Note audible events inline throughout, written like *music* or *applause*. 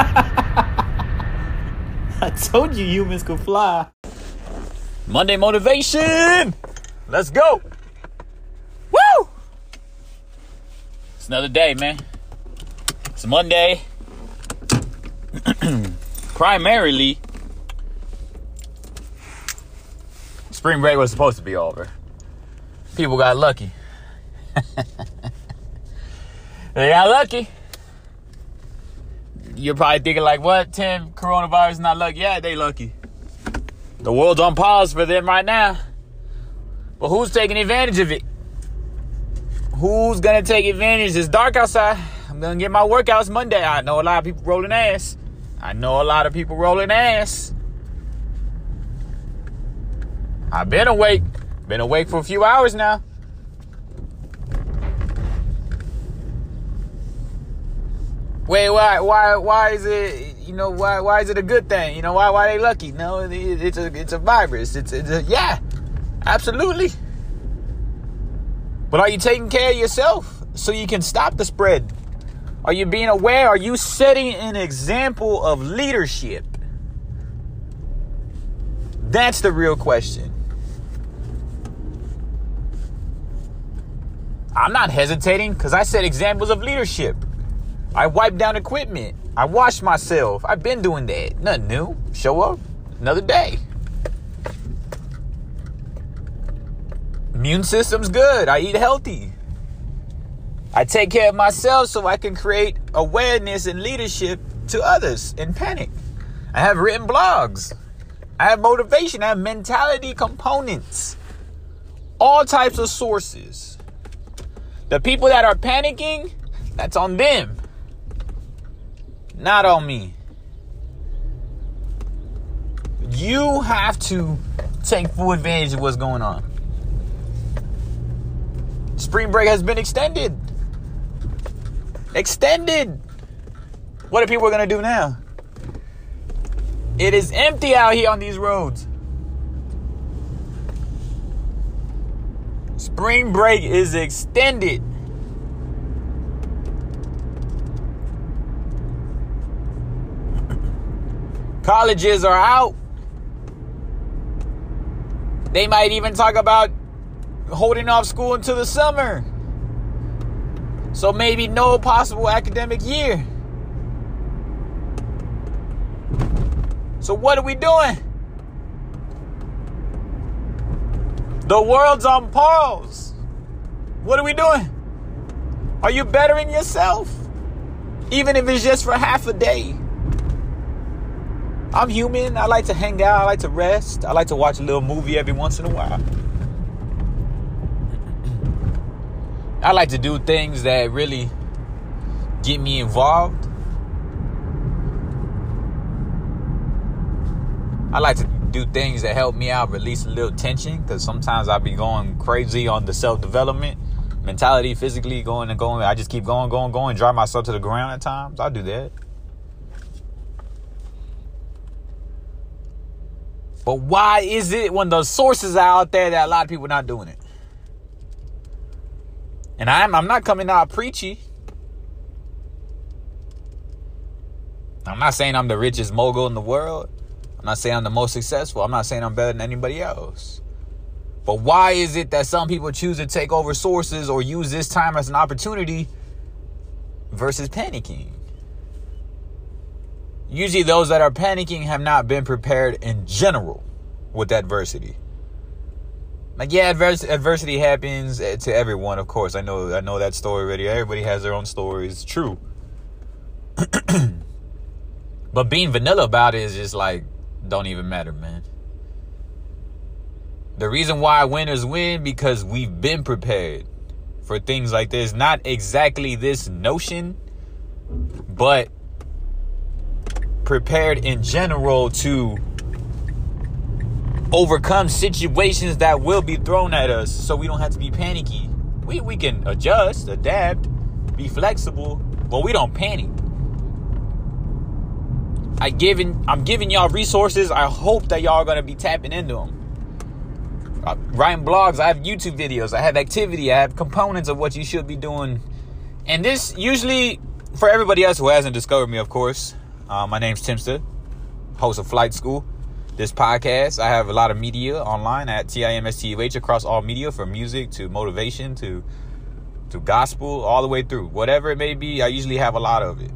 *laughs* I told you humans could fly. Monday motivation. Let's go. Woo! It's another day, man. It's Monday. *clears throat* Primarily, spring break was supposed to be over. People got lucky. *laughs* they got lucky. You're probably thinking like, what, Tim? Coronavirus not lucky? Yeah, they lucky. The world's on pause for them right now. But who's taking advantage of it? Who's gonna take advantage? It's dark outside. I'm gonna get my workouts Monday. I know a lot of people rolling ass. I know a lot of people rolling ass. I've been awake. Been awake for a few hours now. Wait, why, why, why is it? You know, why, why is it a good thing? You know, why, why they lucky? No, it's a, it's a virus. It's, it's a, yeah, absolutely. But are you taking care of yourself so you can stop the spread? Are you being aware? Are you setting an example of leadership? That's the real question. I'm not hesitating because I set examples of leadership. I wipe down equipment. I wash myself. I've been doing that. Nothing new. Show up another day. Immune system's good. I eat healthy. I take care of myself so I can create awareness and leadership to others in panic. I have written blogs. I have motivation. I have mentality components. All types of sources. The people that are panicking, that's on them. Not on me. You have to take full advantage of what's going on. Spring break has been extended. Extended. What are people going to do now? It is empty out here on these roads. Spring break is extended. Colleges are out. They might even talk about holding off school until the summer. So maybe no possible academic year. So what are we doing? The world's on pause. What are we doing? Are you bettering yourself? Even if it's just for half a day. I'm human. I like to hang out. I like to rest. I like to watch a little movie every once in a while. *clears throat* I like to do things that really get me involved. I like to do things that help me out, release a little tension, because sometimes I be going crazy on the self development mentality, physically going and going. I just keep going, going, going, drive myself to the ground at times. I do that. But why is it when the sources are out there that a lot of people are not doing it? And I'm I'm not coming out preachy. I'm not saying I'm the richest mogul in the world. I'm not saying I'm the most successful. I'm not saying I'm better than anybody else. But why is it that some people choose to take over sources or use this time as an opportunity versus panicking? Usually, those that are panicking have not been prepared in general with adversity. Like yeah, adversity happens to everyone, of course. I know I know that story already. Everybody has their own stories. True. *clears throat* but being vanilla about it is just like don't even matter, man. The reason why winners win because we've been prepared for things like this. Not exactly this notion, but prepared in general to overcome situations that will be thrown at us so we don't have to be panicky. We, we can adjust, adapt, be flexible, but we don't panic. I given I'm giving y'all resources. I hope that y'all are gonna be tapping into them. Uh, writing blogs, I have YouTube videos, I have activity, I have components of what you should be doing. And this usually for everybody else who hasn't discovered me, of course, Uh, my name's Timster, host of Flight School. This podcast, I have a lot of media online at TIMSTUH across all media, from music to motivation to to gospel, all the way through. Whatever it may be, I usually have a lot of it.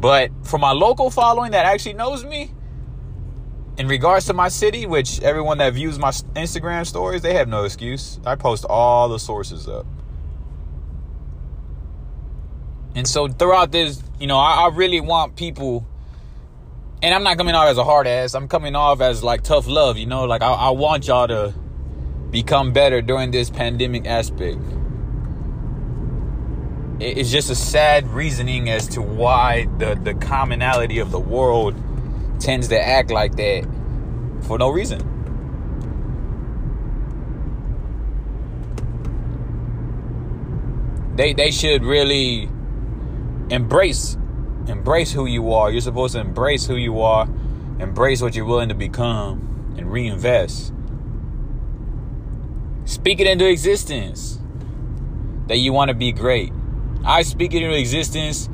But for my local following that actually knows me, in regards to my city, which everyone that views my Instagram stories, they have no excuse. I post all the sources up. And so throughout this, you know, I, I really want people, and I'm not coming off as a hard ass. I'm coming off as like tough love, you know, like I, I want y'all to become better during this pandemic aspect. It's just a sad reasoning as to why the, the commonality of the world tends to act like that for no reason. They they should really embrace embrace who you are. You're supposed to embrace who you are, embrace what you're willing to become and reinvest. Speak it into existence that you want to be great. I speak it into existence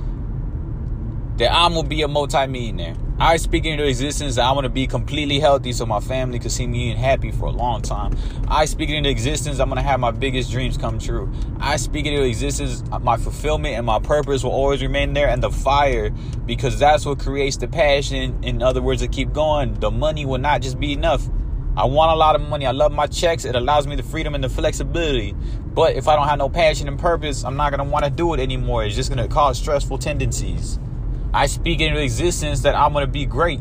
that I'm gonna be a multi-millionaire. I speak into existence I want to be completely healthy so my family can see me and happy for a long time. I speak into existence I'm going to have my biggest dreams come true. I speak into existence my fulfillment and my purpose will always remain there and the fire because that's what creates the passion. In other words, to keep going. The money will not just be enough. I want a lot of money. I love my checks. It allows me the freedom and the flexibility. But if I don't have no passion and purpose, I'm not going to want to do it anymore. It's just going to cause stressful tendencies. I speak into existence that I'm going to be great.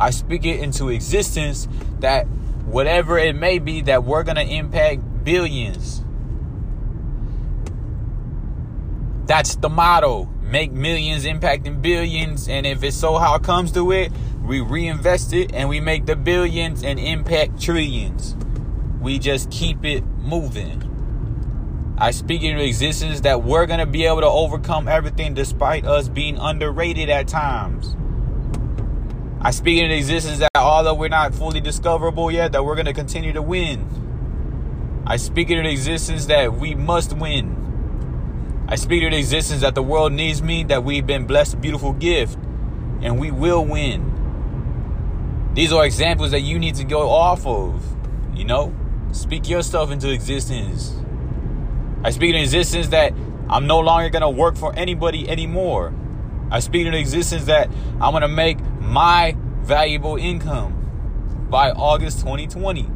I speak it into existence that whatever it may be, that we're going to impact billions. That's the motto. Make millions impacting billions. And if it's so how it comes to it, we reinvest it and we make the billions and impact trillions. We just keep it moving. I speak into existence that we're going to be able to overcome everything despite us being underrated at times. I speak into existence that although we're not fully discoverable yet, that we're going to continue to win. I speak into existence that we must win. I speak into existence that the world needs me, that we've been blessed beautiful gift, and we will win. These are examples that you need to go off of. You know, speak yourself into existence. I speak in existence that I'm no longer going to work for anybody anymore. I speak in existence that I'm going to make my valuable income by August 2020.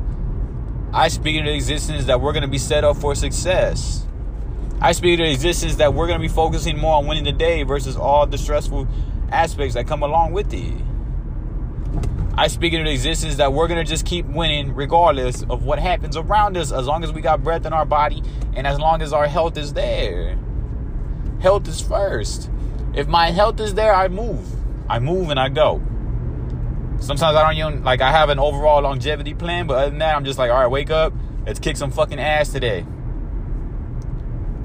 I speak into existence that we're going to be set up for success. I speak into existence that we're going to be focusing more on winning the day versus all the stressful aspects that come along with it. I speak into existence that we're going to just keep winning regardless of what happens around us as long as we got breath in our body and as long as our health is there. Health is first. If my health is there, I move. I move and I go. Sometimes I don't even like I have an overall longevity plan, but other than that, I'm just like, all right, wake up, let's kick some fucking ass today.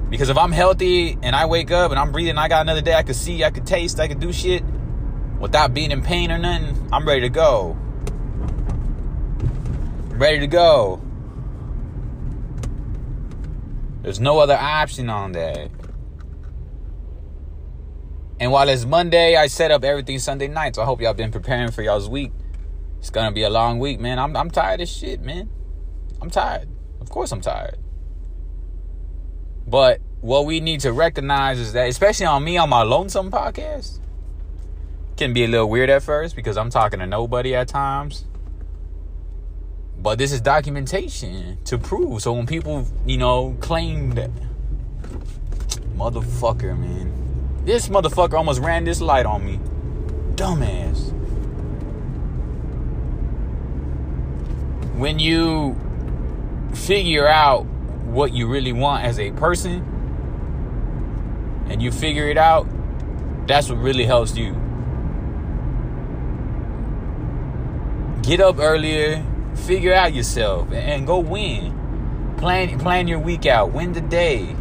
Because if I'm healthy and I wake up and I'm breathing, I got another day, I could see, I could taste, I could do shit without being in pain or nothing, I'm ready to go. Ready to go. There's no other option on that. And while it's Monday, I set up everything Sunday night. So I hope y'all been preparing for y'all's week. It's gonna be a long week, man. I'm I'm tired of shit, man. I'm tired. Of course I'm tired. But what we need to recognize is that, especially on me on my lonesome podcast, can be a little weird at first because I'm talking to nobody at times. But this is documentation to prove. So when people, you know, claim that motherfucker, man. This motherfucker almost ran this light on me. Dumbass. When you figure out what you really want as a person and you figure it out, that's what really helps you. Get up earlier, figure out yourself, and go win. Plan plan your week out. Win the day.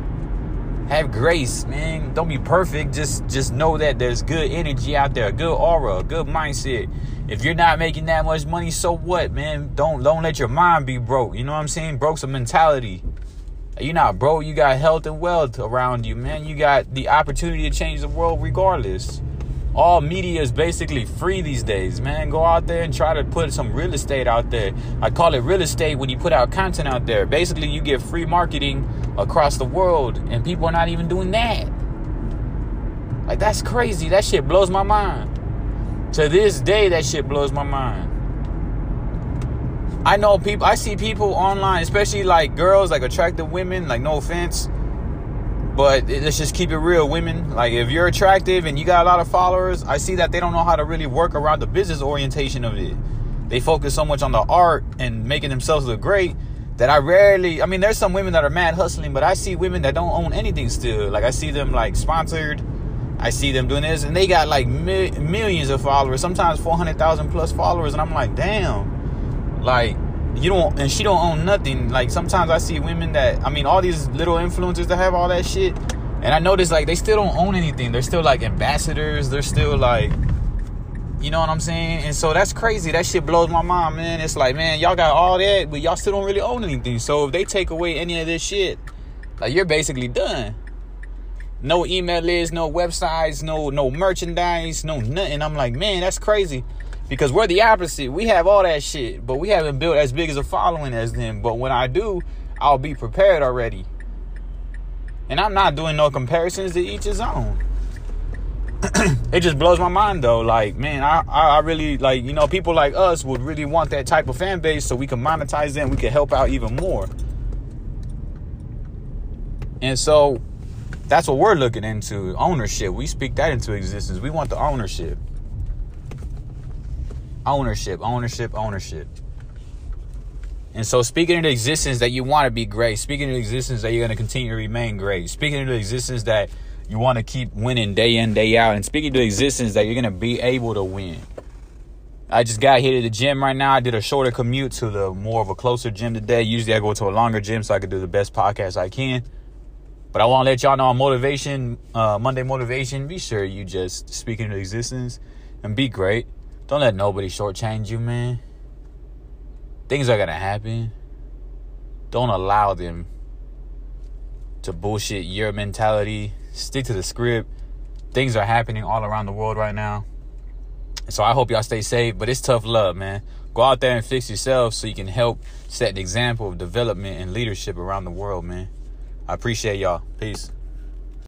Have grace, man. Don't be perfect. Just just know that there's good energy out there, good aura, good mindset. If you're not making that much money, so what, man? Don't don't let your mind be broke. You know what I'm saying? Broke's a mentality. You're not broke. You got health and wealth around you, man. You got the opportunity to change the world regardless. All media is basically free these days, man. Go out there and try to put some real estate out there. I call it real estate when you put out content out there. Basically, you get free marketing across the world, and people are not even doing that. Like, that's crazy. That shit blows my mind. To this day, that shit blows my mind. I know people, I see people online, especially like girls, like attractive women, like no offense, but let's just keep it real, women. Like if you're attractive and you got a lot of followers, I see that they don't know how to really work around the business orientation of it. They focus so much on the art and making themselves look great that I rarely, I mean, there's some women that are mad hustling, but I see women that don't own anything still. Like I see them like sponsored. I see them doing this and they got like mi- millions of followers, sometimes 400,000 plus followers. And I'm like, damn like you don't and she don't own nothing. Like sometimes I see women that I mean all these little influencers that have all that shit. And I notice like they still don't own anything. They're still like ambassadors. They're still like you know what I'm saying? And so that's crazy. That shit blows my mind, man. It's like, man, y'all got all that, but y'all still don't really own anything. So if they take away any of this shit, like you're basically done. No email list, no websites, no no merchandise, no nothing. I'm like, man, that's crazy because we're the opposite. We have all that shit, but we haven't built as big as a following as them. But when I do, I'll be prepared already. And I'm not doing no comparisons to each his own. *clears throat* it just blows my mind though. Like, man, I, I really like, you know, people like us would really want that type of fan base so we can monetize them, we can help out even more. And so that's what we're looking into. Ownership. We speak that into existence. We want the ownership. Ownership, ownership, ownership. And so, speaking into existence that you want to be great, speaking into existence that you're going to continue to remain great, speaking into existence that you want to keep winning day in, day out, and speaking to existence that you're going to be able to win. I just got here to the gym right now. I did a shorter commute to the more of a closer gym today. Usually, I go to a longer gym so I can do the best podcast I can. But I want to let y'all know on motivation, uh, Monday motivation. Be sure you just speak into existence and be great. Don't let nobody shortchange you, man. Things are gonna happen. Don't allow them to bullshit your mentality. Stick to the script. Things are happening all around the world right now. So I hope y'all stay safe, but it's tough love, man. Go out there and fix yourself so you can help set an example of development and leadership around the world, man. I appreciate y'all. Peace.